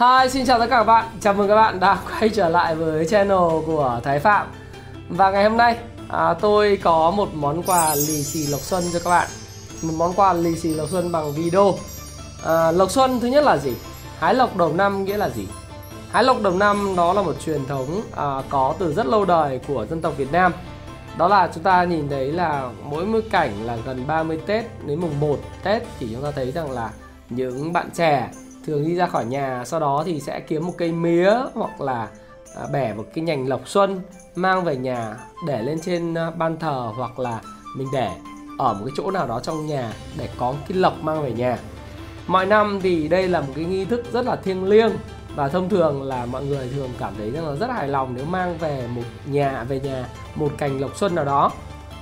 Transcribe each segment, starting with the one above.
Hi, xin chào tất cả các bạn. Chào mừng các bạn đã quay trở lại với channel của Thái Phạm. Và ngày hôm nay à, tôi có một món quà lì xì Lộc Xuân cho các bạn. Một món quà lì xì Lộc Xuân bằng video. À, Lộc Xuân thứ nhất là gì? Hái lộc đầu năm nghĩa là gì? Hái lộc đầu năm đó là một truyền thống à, có từ rất lâu đời của dân tộc Việt Nam. Đó là chúng ta nhìn thấy là mỗi một cảnh là gần 30 Tết đến mùng 1 Tết thì chúng ta thấy rằng là những bạn trẻ thường đi ra khỏi nhà, sau đó thì sẽ kiếm một cây mía hoặc là à, bẻ một cái nhành lộc xuân mang về nhà, để lên trên à, ban thờ hoặc là mình để ở một cái chỗ nào đó trong nhà để có cái lộc mang về nhà. Mọi năm thì đây là một cái nghi thức rất là thiêng liêng và thông thường là mọi người thường cảm thấy rằng là rất hài lòng nếu mang về một nhà, về nhà một cành lộc xuân nào đó.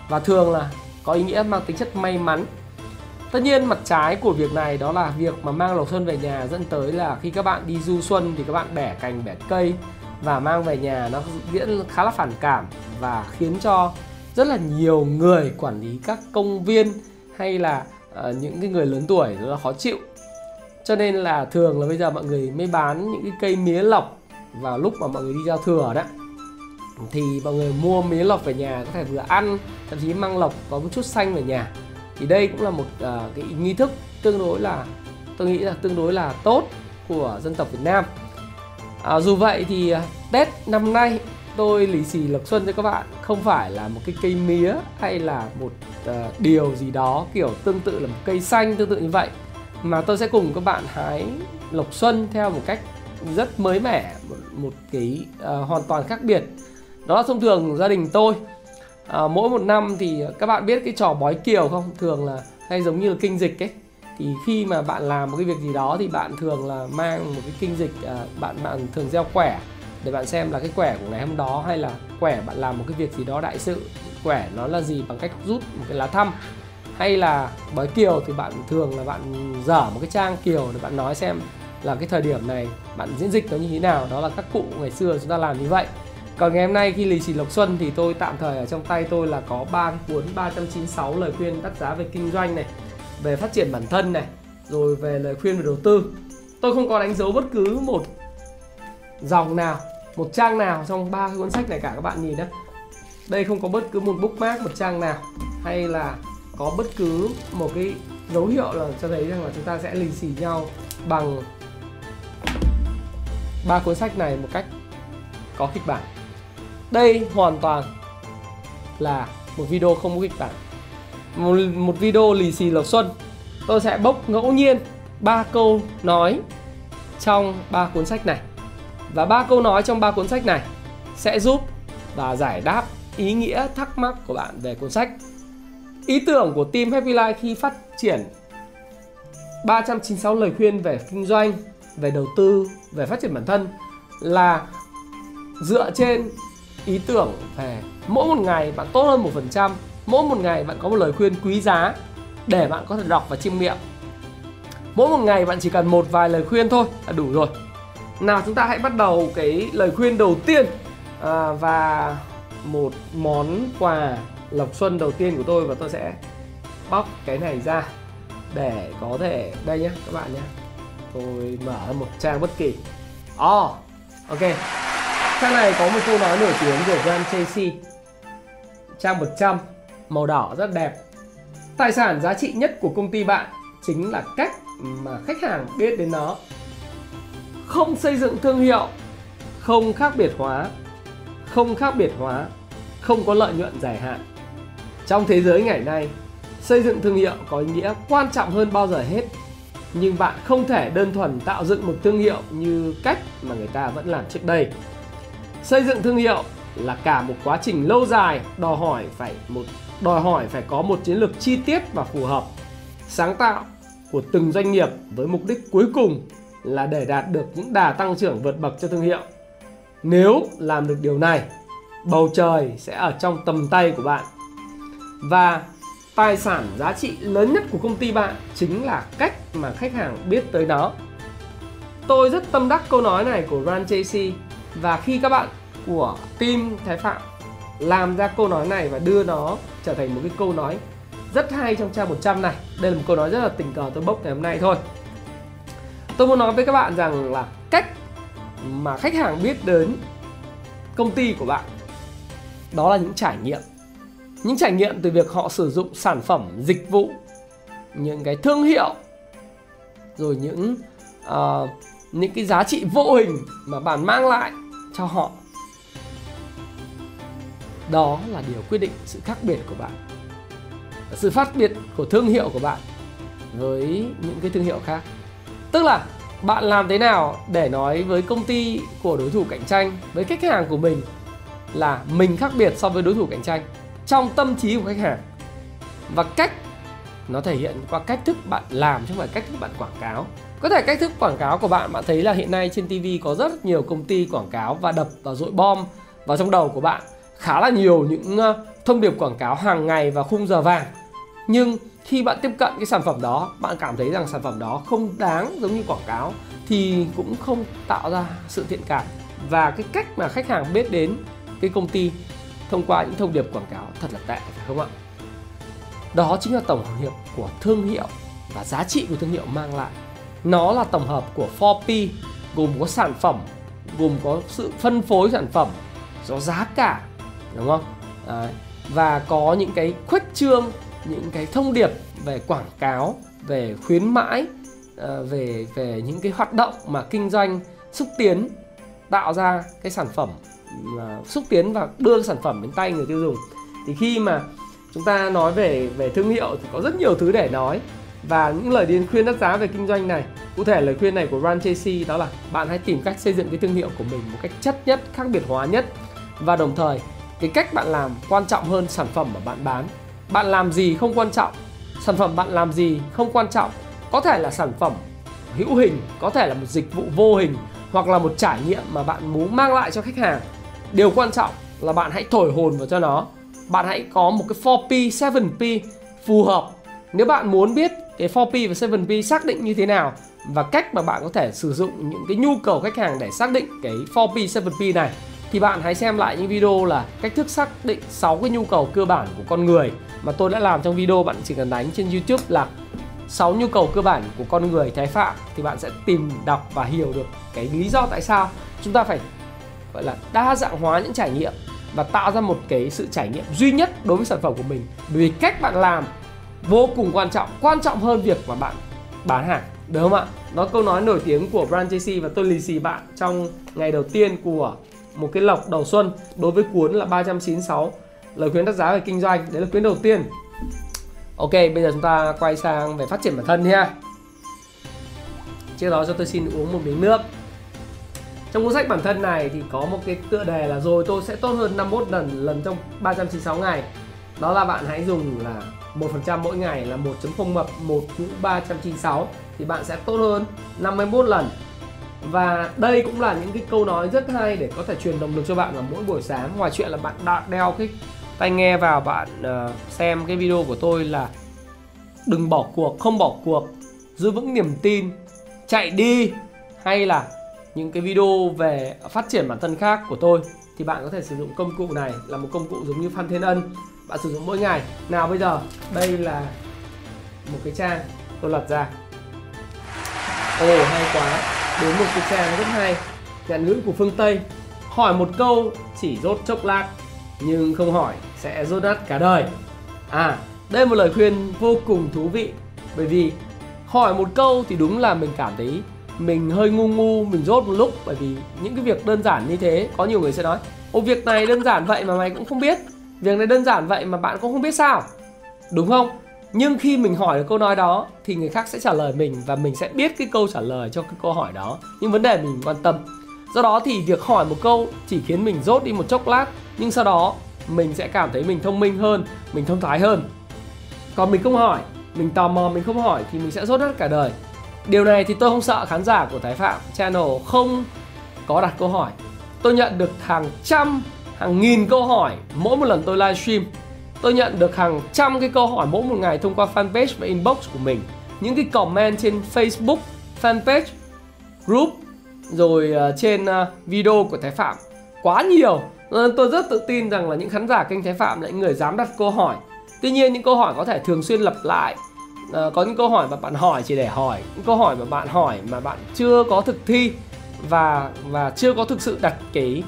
Và thường là có ý nghĩa mang tính chất may mắn Tất nhiên mặt trái của việc này đó là việc mà mang lộc xuân về nhà dẫn tới là khi các bạn đi du xuân thì các bạn bẻ cành bẻ cây và mang về nhà nó diễn khá là phản cảm và khiến cho rất là nhiều người quản lý các công viên hay là uh, những cái người lớn tuổi rất là khó chịu. Cho nên là thường là bây giờ mọi người mới bán những cái cây mía lọc vào lúc mà mọi người đi giao thừa đó. Thì mọi người mua mía lọc về nhà có thể vừa ăn thậm chí mang lọc có một chút xanh về nhà thì đây cũng là một uh, cái nghi thức tương đối là tôi nghĩ là tương đối là tốt của dân tộc Việt Nam. À, dù vậy thì uh, Tết năm nay tôi lì xì lộc xuân cho các bạn không phải là một cái cây mía hay là một uh, điều gì đó kiểu tương tự là một cây xanh tương tự như vậy mà tôi sẽ cùng các bạn hái lộc xuân theo một cách rất mới mẻ một, một cái uh, hoàn toàn khác biệt. Đó là thông thường gia đình tôi à, mỗi một năm thì các bạn biết cái trò bói kiều không? Thường là hay giống như là kinh dịch ấy. Thì khi mà bạn làm một cái việc gì đó thì bạn thường là mang một cái kinh dịch à, bạn bạn thường gieo quẻ để bạn xem là cái quẻ của ngày hôm đó hay là quẻ bạn làm một cái việc gì đó đại sự. Quẻ nó là gì bằng cách rút một cái lá thăm. Hay là bói kiều thì bạn thường là bạn dở một cái trang kiều để bạn nói xem là cái thời điểm này bạn diễn dịch nó như thế nào đó là các cụ ngày xưa chúng ta làm như vậy còn ngày hôm nay khi lì xì Lộc Xuân thì tôi tạm thời ở trong tay tôi là có ba cuốn 396 lời khuyên đắt giá về kinh doanh này, về phát triển bản thân này, rồi về lời khuyên về đầu tư. Tôi không có đánh dấu bất cứ một dòng nào, một trang nào trong ba cuốn sách này cả các bạn nhìn nhé. Đây không có bất cứ một bookmark một trang nào hay là có bất cứ một cái dấu hiệu là cho thấy rằng là chúng ta sẽ lì xì nhau bằng ba cuốn sách này một cách có kịch bản đây hoàn toàn là một video không có kịch bản. Một, một video lì xì lộc xuân. Tôi sẽ bốc ngẫu nhiên ba câu nói trong ba cuốn sách này. Và ba câu nói trong ba cuốn sách này sẽ giúp và giải đáp ý nghĩa thắc mắc của bạn về cuốn sách. Ý tưởng của team Happy Life khi phát triển 396 lời khuyên về kinh doanh về đầu tư về phát triển bản thân là dựa trên ý tưởng về mỗi một ngày bạn tốt hơn một phần trăm mỗi một ngày bạn có một lời khuyên quý giá để bạn có thể đọc và chiêm nghiệm. Mỗi một ngày bạn chỉ cần một vài lời khuyên thôi là đủ rồi. Nào chúng ta hãy bắt đầu cái lời khuyên đầu tiên. À, và một món quà lộc xuân đầu tiên của tôi và tôi sẽ bóc cái này ra để có thể đây nhé các bạn nhé tôi mở một trang bất kỳ. Oh ok. Trang này có một câu nói nổi tiếng của Graham Chelsea Trang 100 Màu đỏ rất đẹp. Tài sản giá trị nhất của công ty bạn Chính là cách mà khách hàng biết đến nó. Không xây dựng thương hiệu, Không khác biệt hóa, Không khác biệt hóa, Không có lợi nhuận dài hạn. Trong thế giới ngày nay, Xây dựng thương hiệu có ý nghĩa quan trọng hơn bao giờ hết. Nhưng bạn không thể đơn thuần tạo dựng một thương hiệu như cách mà người ta vẫn làm trước đây xây dựng thương hiệu là cả một quá trình lâu dài đòi hỏi phải một đòi hỏi phải có một chiến lược chi tiết và phù hợp sáng tạo của từng doanh nghiệp với mục đích cuối cùng là để đạt được những đà tăng trưởng vượt bậc cho thương hiệu. Nếu làm được điều này, bầu trời sẽ ở trong tầm tay của bạn. Và tài sản giá trị lớn nhất của công ty bạn chính là cách mà khách hàng biết tới nó. Tôi rất tâm đắc câu nói này của Ran Chasey và khi các bạn của team Thái Phạm làm ra câu nói này và đưa nó trở thành một cái câu nói rất hay trong trang 100 này. Đây là một câu nói rất là tình cờ tôi bốc ngày hôm nay thôi. Tôi muốn nói với các bạn rằng là cách mà khách hàng biết đến công ty của bạn đó là những trải nghiệm. Những trải nghiệm từ việc họ sử dụng sản phẩm, dịch vụ, những cái thương hiệu rồi những uh, những cái giá trị vô hình mà bạn mang lại cho họ. Đó là điều quyết định sự khác biệt của bạn sự phát biệt của thương hiệu của bạn với những cái thương hiệu khác. Tức là bạn làm thế nào để nói với công ty của đối thủ cạnh tranh, với khách hàng của mình là mình khác biệt so với đối thủ cạnh tranh trong tâm trí của khách hàng. Và cách nó thể hiện qua cách thức bạn làm chứ không phải cách thức bạn quảng cáo có thể cách thức quảng cáo của bạn bạn thấy là hiện nay trên TV có rất nhiều công ty quảng cáo và đập và dội bom vào trong đầu của bạn. Khá là nhiều những ờ, thông điệp quảng cáo hàng ngày và khung giờ vàng. Nhưng khi bạn tiếp cận cái sản phẩm đó, bạn cảm thấy rằng sản phẩm đó không đáng giống như quảng cáo thì cũng không tạo ra sự thiện cảm. Và cái cách mà khách hàng biết đến cái công ty thông qua những thông điệp quảng cáo thật là tệ, phải không ạ? Đó chính là tổng hợp của thương hiệu và giá trị của thương hiệu mang lại nó là tổng hợp của 4P gồm có sản phẩm, gồm có sự phân phối sản phẩm, có giá cả, đúng không? Đấy. và có những cái khuếch trương, những cái thông điệp về quảng cáo, về khuyến mãi ờ, về về những cái hoạt động mà kinh doanh xúc tiến, tạo ra cái sản phẩm ờ, xúc tiến và đưa sản phẩm đến tay người tiêu dùng. Thì khi mà chúng ta nói về về thương hiệu thì có rất nhiều thứ để nói và những lời điên khuyên đắt giá về kinh doanh này cụ thể lời khuyên này của Ron Tracy đó là bạn hãy tìm cách xây dựng cái thương hiệu của mình một cách chất nhất khác biệt hóa nhất. Và đồng thời cái cách bạn làm quan trọng hơn sản phẩm mà bạn bán. Bạn làm gì không quan trọng sản phẩm bạn làm gì không quan trọng. Có thể là sản phẩm hữu hình có thể là một dịch vụ vô hình hoặc là một trải nghiệm mà bạn muốn mang lại cho khách hàng. Điều quan trọng là bạn hãy thổi hồn vào cho nó. Bạn hãy có một cái 4P, 7P phù hợp. Nếu bạn muốn biết cái 4P và 7P xác định như thế nào và cách mà bạn có thể sử dụng những cái nhu cầu khách hàng để xác định cái 4P, 7P này thì bạn hãy xem lại những video là cách thức xác định 6 cái nhu cầu cơ bản của con người mà tôi đã làm trong video. Bạn chỉ cần đánh trên YouTube là 6 nhu cầu cơ bản của con người thái phạm thì bạn sẽ tìm đọc và hiểu được cái lý do tại sao chúng ta phải gọi là đa dạng hóa những trải nghiệm và tạo ra một cái sự trải nghiệm duy nhất đối với sản phẩm của mình. Bởi vì cách bạn làm vô cùng quan trọng quan trọng hơn việc mà bạn bán hàng, đúng không ạ? Nó câu nói nổi tiếng của Brand JC và tôi lì xì bạn trong ngày đầu tiên của một cái lọc đầu xuân đối với cuốn là 396 lời khuyên đắt giá về kinh doanh, đấy là khuyến đầu tiên. Ok, bây giờ chúng ta quay sang về phát triển bản thân nha trước đó cho tôi xin uống một miếng nước. Trong cuốn sách bản thân này thì có một cái tựa đề là rồi tôi sẽ tốt hơn 51 lần lần trong 396 ngày đó là bạn hãy dùng là 1% mỗi ngày là 1.0 mập 1 mũ 396 thì bạn sẽ tốt hơn 51 lần. Và đây cũng là những cái câu nói rất hay để có thể truyền động lực cho bạn vào mỗi buổi sáng. Ngoài chuyện là bạn đeo cái tai nghe vào bạn uh, xem cái video của tôi là đừng bỏ cuộc không bỏ cuộc giữ vững niềm tin chạy đi hay là những cái video về phát triển bản thân khác của tôi thì bạn có thể sử dụng công cụ này là một công cụ giống như Phan Thiên Ân bạn sử dụng mỗi ngày. Nào bây giờ, đây là một cái trang tôi lật ra. Ồ, hay quá. Đến một cái trang rất hay. Ngạn ngữ của phương Tây. Hỏi một câu chỉ rốt chốc lát, nhưng không hỏi sẽ rốt nát cả đời. À đây là một lời khuyên vô cùng thú vị, bởi vì hỏi một câu thì đúng là mình cảm thấy mình hơi ngu ngu, mình rốt một lúc, bởi vì những cái việc đơn giản như thế, có nhiều người sẽ nói ô việc này đơn giản vậy mà mày cũng không biết việc này đơn giản vậy mà bạn cũng không biết sao. Đúng không? Nhưng khi mình hỏi được câu nói đó, thì người khác sẽ trả lời mình và mình sẽ biết cái câu trả lời cho cái câu hỏi đó nhưng vấn đề mình quan tâm. Do đó thì việc hỏi một câu chỉ khiến mình rốt đi một chốc lát, nhưng sau đó mình sẽ cảm thấy mình thông minh hơn, mình thông thái hơn. Còn mình không hỏi, mình tò mò mình không hỏi thì mình sẽ rốt nát cả đời. Điều này thì tôi không sợ khán giả của Thái Phạm channel không có đặt câu hỏi. Tôi nhận được hàng trăm hàng nghìn câu hỏi mỗi một lần tôi livestream. Tôi nhận được hàng trăm cái câu hỏi mỗi một ngày thông qua fanpage và inbox của mình. Những cái comment trên Facebook fanpage group rồi ờ, trên ờ, video của Thái Phạm. Quá nhiều. Ờ, tôi rất tự tin rằng là những khán giả kênh Thái Phạm là những người dám đặt câu hỏi. Tuy nhiên những câu hỏi có thể thường xuyên lặp lại. À, có những câu hỏi mà bạn hỏi chỉ để hỏi. Những câu hỏi mà bạn hỏi mà bạn chưa có thực thi và và chưa có thực sự đặt cái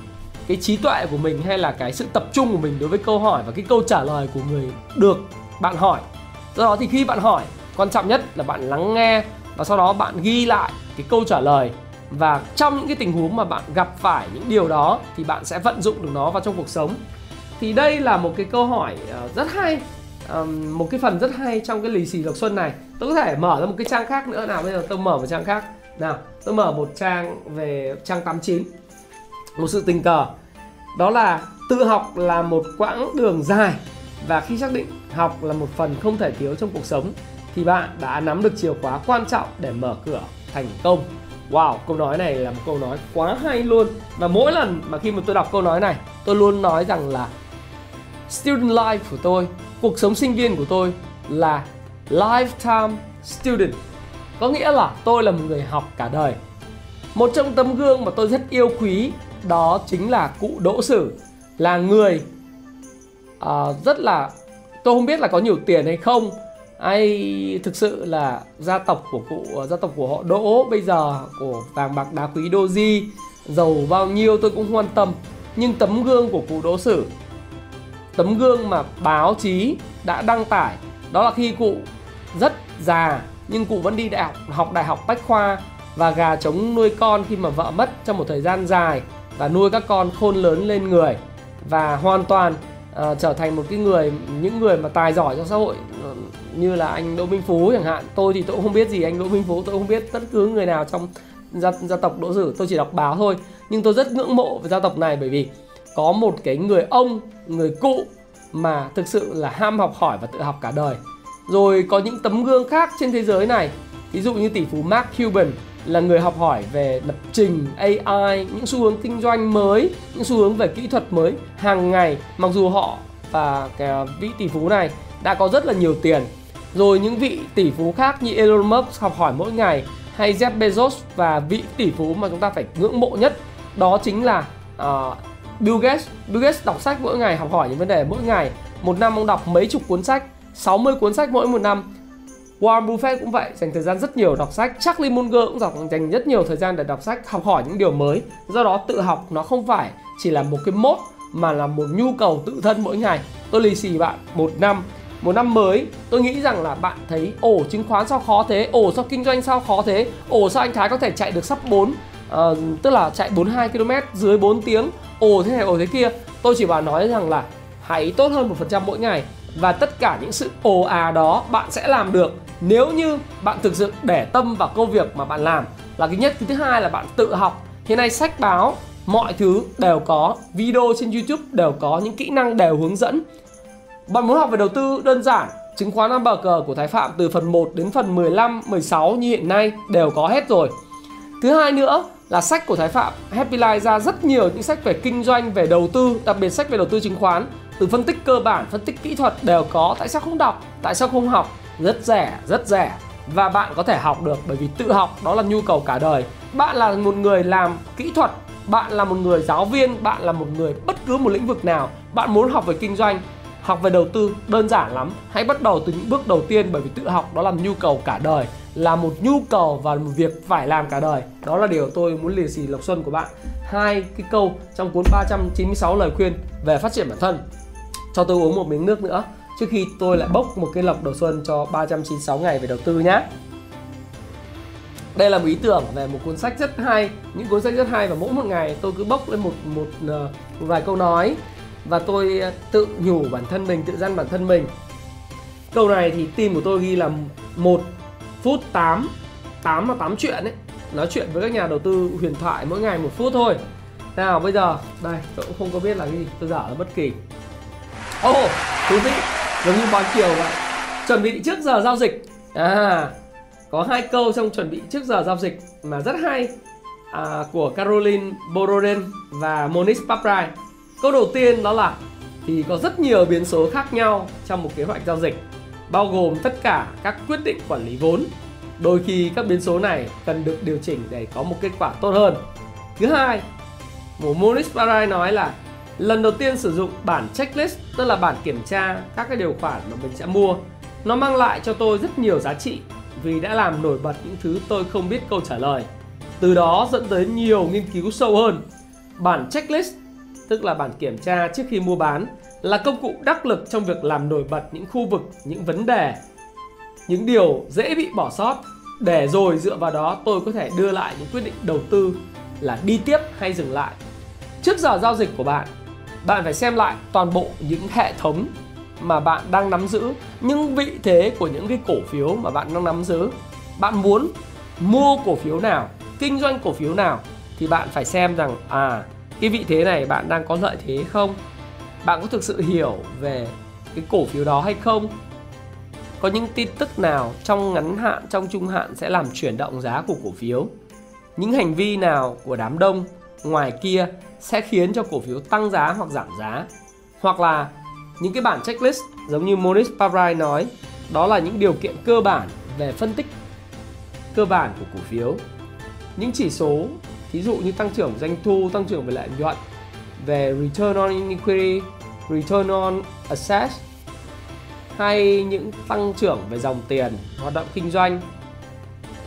cái trí tuệ của mình hay là cái sự tập trung của mình đối với câu hỏi và cái câu trả lời của người được bạn hỏi. Do đó thì khi bạn hỏi, quan trọng nhất là bạn lắng nghe và sau đó bạn ghi lại cái câu trả lời. Và trong những cái tình huống mà bạn gặp phải những điều đó thì bạn sẽ vận dụng được nó vào trong cuộc sống. Thì đây là một cái câu hỏi ờ, rất hay một cái phần rất hay trong cái lì xì lộc xuân này. Tôi có thể mở ra một cái trang khác nữa. Nào, bây giờ tôi mở một trang khác. Nào, tôi mở một trang về trang 89 một sự tình cờ. Đó là tự học là một quãng đường dài và khi xác định học là một phần không thể thiếu trong cuộc sống thì bạn đã nắm được chìa khóa quan trọng để mở cửa thành công. Wow, câu nói này là một câu nói quá hay luôn. Và mỗi lần mà khi mà tôi đọc câu nói này Tôi luôn nói rằng là Student life của tôi Cuộc sống sinh viên của tôi là Lifetime student. Có nghĩa là tôi là một người học cả đời. Một trong tấm gương mà tôi rất yêu quý đó chính là cụ Đỗ Sử Là người uh, rất là Tôi không biết là có nhiều tiền hay không. Ai thực sự là gia tộc của cụ à, gia tộc của họ Đỗ bây giờ của vàng bạc đá quý Doji giàu bao nhiêu tôi cũng quan tâm. Nhưng tấm gương của cụ Đỗ Sử tấm gương mà báo chí đã đăng tải đó là khi cụ rất già nhưng cụ vẫn đi đại học học đại học bách khoa và gà trống nuôi con khi mà vợ mất trong một thời gian dài và nuôi các con khôn lớn lên người và hoàn toàn uh, trở thành một cái người những người mà tài giỏi trong xã hội uh, như là anh Đỗ Minh Phú chẳng hạn. Tôi thì tôi cũng không biết gì anh Đỗ Minh Phú tôi không biết tất cứ người nào trong gia, gia tộc Đỗ Sử tôi chỉ đọc báo thôi. Nhưng tôi rất ngưỡng mộ về gia tộc này bởi vì có một cái người ông người cụ mà thực sự là ham học hỏi và tự học cả đời. Rồi có những tấm gương khác trên thế giới này ví dụ như tỷ phú Mark Cuban là người học hỏi về lập trình AI, những xu hướng kinh doanh mới, những xu hướng về kỹ thuật mới hàng ngày. Mặc dù họ và cái vị tỷ phú này đã có rất là nhiều tiền. Rồi những vị tỷ phú khác như Elon Musk học hỏi mỗi ngày hay Jeff Bezos và vị tỷ phú mà chúng ta phải ngưỡng mộ nhất đó chính là uh, Bill Gates. Bill Gates đọc sách mỗi ngày, học hỏi những vấn đề mỗi ngày. Một năm ông đọc mấy chục cuốn sách, 60 cuốn sách mỗi một năm Warren Buffett cũng vậy, dành thời gian rất nhiều đọc sách. Charlie Munger cũng dọc dành rất nhiều thời gian để đọc sách, học hỏi những điều mới. Do đó tự học nó không phải chỉ là một cái mốt mà là một nhu cầu tự thân mỗi ngày. Tôi lì xì bạn một năm một năm mới tôi nghĩ rằng là bạn thấy ổ chứng khoán sao khó thế ổ sao kinh doanh sao khó thế ổ sao anh Thái có thể chạy được sắp 4 uh, ờ, tức là chạy 42 km dưới 4 tiếng ổ thế này ổ thế kia tôi chỉ bảo nói rằng là hãy tốt hơn một phần trăm mỗi ngày và tất cả những sự ồ à đó bạn sẽ làm được nếu như bạn thực sự để tâm vào công việc mà bạn làm là cái nhất cái thứ hai là bạn tự học hiện nay sách báo mọi thứ đều có video trên youtube đều có những kỹ năng đều hướng dẫn bạn muốn học về đầu tư đơn giản chứng khoán năm bờ cờ của Thái Phạm từ phần 1 đến phần 15, 16 như hiện nay đều có hết rồi. Thứ hai nữa là sách của Thái Phạm Happy Life ra rất nhiều những sách về kinh doanh, về đầu tư, đặc biệt sách về đầu tư chứng khoán từ phân tích cơ bản, phân tích kỹ thuật đều có. Tại sao không đọc? Tại sao không học? Rất rẻ, rất rẻ. Và bạn có thể học được bởi vì tự học đó là nhu cầu cả đời. Bạn là một người làm kỹ thuật, bạn là một người giáo viên, bạn là một người bất cứ một lĩnh vực nào, bạn muốn học về kinh doanh, học về đầu tư đơn giản lắm. Hãy bắt đầu từ những bước đầu tiên bởi vì tự học đó là nhu cầu cả đời. Là một nhu cầu và một việc phải làm cả đời. Đó là điều tôi muốn lì xì lộc xuân của bạn. Hai cái câu trong cuốn 396 lời khuyên về phát triển bản thân. Cho tôi uống một miếng nước nữa trước khi tôi lại bốc một cái lọc đầu xuân cho 396 ngày về đầu tư nhé đây là một ý tưởng về một cuốn sách rất hay. Những cuốn sách rất hay và mỗi một ngày tôi cứ bốc lên một một, ờ, một vài câu nói và tôi ờ, tự nhủ bản thân mình tự dăn bản thân mình. Câu này thì tim của tôi ghi là một phút 8 8 là 8 chuyện ấy. Nói chuyện với các nhà đầu tư huyền thoại mỗi ngày một phút thôi. Nào bây giờ đây tôi cũng không có biết là cái gì tôi giả là bất kỳ. Ô oh, thú vị giống như báo chiều vậy chuẩn bị trước giờ giao dịch à có hai câu trong chuẩn bị trước giờ giao dịch mà rất hay à, của Caroline Boroden và Moniz Paprai. Câu đầu tiên đó là thì có rất nhiều biến số khác nhau trong một kế hoạch giao dịch, bao gồm tất cả các quyết định quản lý vốn. Đôi khi các biến số này cần được điều chỉnh để có một kết quả tốt hơn. Thứ hai, một Moniz Paprai nói là lần đầu tiên sử dụng bản checklist, tức là bản kiểm tra các cái điều khoản mà mình sẽ mua. Nó mang lại cho tôi rất nhiều giá trị vì đã làm nổi bật những thứ tôi không biết câu trả lời. Từ đó dẫn tới nhiều nghiên cứu sâu hơn. Bản checklist, tức là bản kiểm tra trước khi mua bán, là công cụ đắc lực trong việc làm nổi bật những khu vực, những vấn đề, những điều dễ bị bỏ sót. Để rồi dựa vào đó tôi có thể đưa lại những quyết định đầu tư là đi tiếp hay dừng lại. Trước giờ giao dịch của bạn bạn phải xem lại toàn bộ những hệ thống mà bạn đang nắm giữ, những vị thế của những cái cổ phiếu mà bạn đang nắm giữ. Bạn muốn mua cổ phiếu nào, kinh doanh cổ phiếu nào thì bạn phải xem rằng à cái vị thế này bạn đang có lợi thế không? Bạn có thực sự hiểu về cái cổ phiếu đó hay không? Có những tin tức nào trong ngắn hạn, trong trung hạn sẽ làm chuyển động giá của cổ phiếu? Những hành vi nào của đám đông ngoài kia sẽ khiến cho cổ phiếu tăng giá hoặc giảm giá. Hoặc là những cái bản checklist giống như Morris Pavrai nói, đó là những điều kiện cơ bản về phân tích cơ bản của cổ phiếu. Những chỉ số, thí dụ như tăng trưởng doanh thu, tăng trưởng về lợi nhuận, về return on equity, return on assets, hay những tăng trưởng về dòng tiền, hoạt động kinh doanh,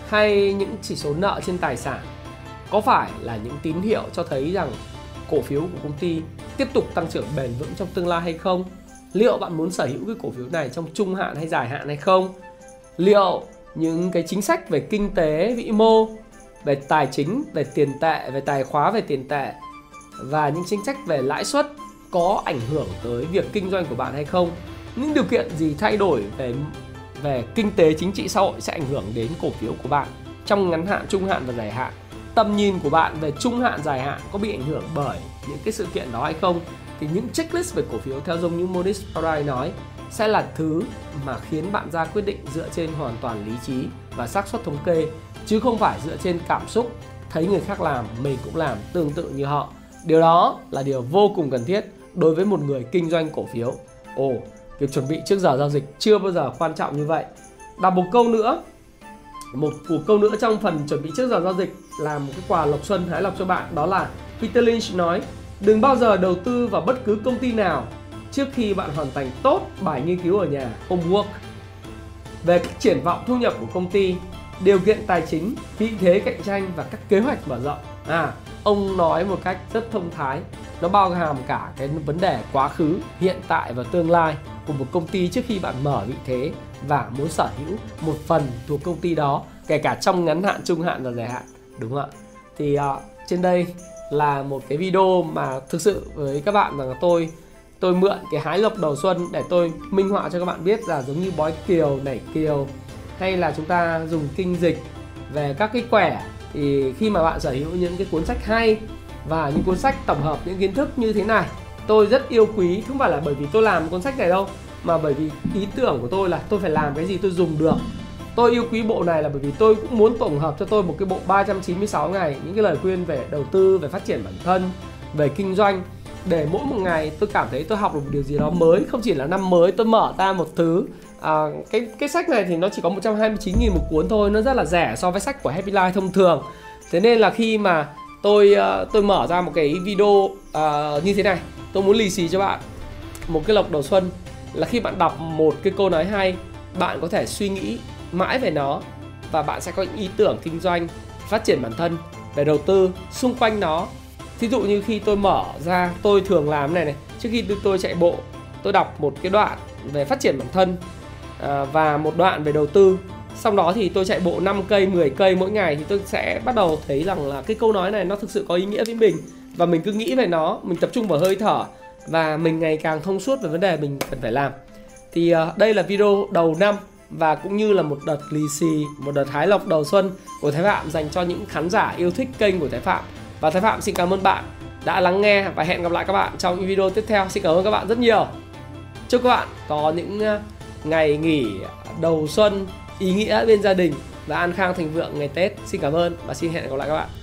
hay những chỉ số nợ trên tài sản, có phải là những tín hiệu cho thấy rằng cổ phiếu của công ty tiếp tục tăng trưởng bền vững trong tương lai hay không? Liệu bạn muốn sở hữu cái cổ phiếu này trong trung hạn hay dài hạn hay không? Liệu những cái chính sách về kinh tế, vĩ mô, về tài chính, về tiền tệ, về tài khóa, về tiền tệ và những chính sách về lãi suất có ảnh hưởng tới việc kinh doanh của bạn hay không? Những điều kiện gì thay đổi về về kinh tế, chính trị, xã hội sẽ ảnh hưởng đến cổ phiếu của bạn trong ngắn hạn, trung hạn và dài hạn? Tầm nhìn của bạn về trung hạn, dài hạn có bị ảnh hưởng bởi những cái sự kiện đó hay không? Thì những checklist về cổ phiếu theo giống như Moniz Parai nói sẽ là thứ mà khiến bạn ra quyết định dựa trên hoàn toàn lý trí và xác suất thống kê, chứ không phải dựa trên cảm xúc, thấy người khác làm, mình cũng làm tương tự như họ. Điều đó là điều vô cùng cần thiết đối với một người kinh doanh cổ phiếu. Ồ, việc chuẩn bị trước giờ giao dịch chưa bao giờ quan trọng như vậy. Đọc một câu nữa một củ câu nữa trong phần chuẩn bị trước giờ giao dịch là một cái quà lộc xuân hái lọc cho bạn, đó là Peter Lynch nói, đừng bao giờ đầu tư vào bất cứ công ty nào trước khi bạn hoàn thành tốt bài nghiên cứu ở nhà. Homework. Về các triển vọng thu nhập của công ty, điều kiện tài chính, vị thế cạnh tranh và các kế hoạch mở rộng. À ông nói một cách rất thông thái, nó bao hàm cả cái vấn đề quá khứ, hiện tại và tương lai của một công ty trước khi bạn mở vị thế và muốn sở hữu một phần thuộc công ty đó kể cả trong ngắn hạn trung hạn và dài hạn đúng không ạ? Thì uh, trên đây là một cái video mà thực sự với các bạn rằng là tôi tôi mượn cái hái lộc đầu xuân để tôi minh họa cho các bạn biết là giống như bói kiều nảy kiều hay là chúng ta dùng kinh dịch. Về các cái quẻ thì khi mà bạn sở hữu những cái cuốn sách hay và những cuốn sách tổng hợp những kiến thức như thế này tôi rất yêu quý không phải là bởi vì tôi làm cuốn sách này đâu mà bởi vì ý tưởng của tôi là tôi phải làm cái gì tôi dùng được. Tôi yêu quý bộ này là bởi vì tôi cũng muốn tổng hợp cho tôi một cái bộ 396 ngày những cái lời khuyên về đầu tư về phát triển bản thân về kinh doanh. Để mỗi một ngày tôi cảm thấy tôi học được một điều gì đó mới không chỉ là năm mới tôi mở ra một thứ. À, cái cái sách này thì nó chỉ có 129 nghìn một cuốn thôi nó rất là rẻ so với sách của Happy Life thông thường. Thế nên là khi mà tôi ờ, tôi mở ra một cái video uh, như thế này tôi muốn lì xì cho bạn. Một cái lộc đầu xuân là khi bạn đọc một cái câu nói hay, bạn có thể suy nghĩ mãi về nó và bạn sẽ có những ý tưởng kinh doanh, phát triển bản thân về đầu tư xung quanh nó. Thí dụ như khi tôi mở ra, tôi thường làm này này, trước khi tôi chạy bộ, tôi đọc một cái đoạn về phát triển bản thân à, và một đoạn về đầu tư. Sau đó thì tôi chạy bộ 5 cây 10 cây mỗi ngày thì tôi sẽ bắt đầu thấy rằng là cái câu nói này nó thực sự có ý nghĩa với mình và mình cứ nghĩ về nó, mình tập trung vào hơi thở và mình ngày càng thông suốt về vấn đề mình cần phải làm thì uh, đây là video đầu năm và cũng như là một đợt lì xì một đợt hái lộc đầu xuân của Thái Phạm dành cho những khán giả yêu thích kênh của Thái Phạm và Thái Phạm xin cảm ơn bạn đã lắng nghe và hẹn gặp lại các bạn trong những video tiếp theo xin cảm ơn các bạn rất nhiều chúc các bạn có những ờ, ngày nghỉ đầu xuân ý nghĩa bên gia đình và an khang thịnh vượng ngày Tết. Xin cảm ơn và xin hẹn gặp lại các bạn.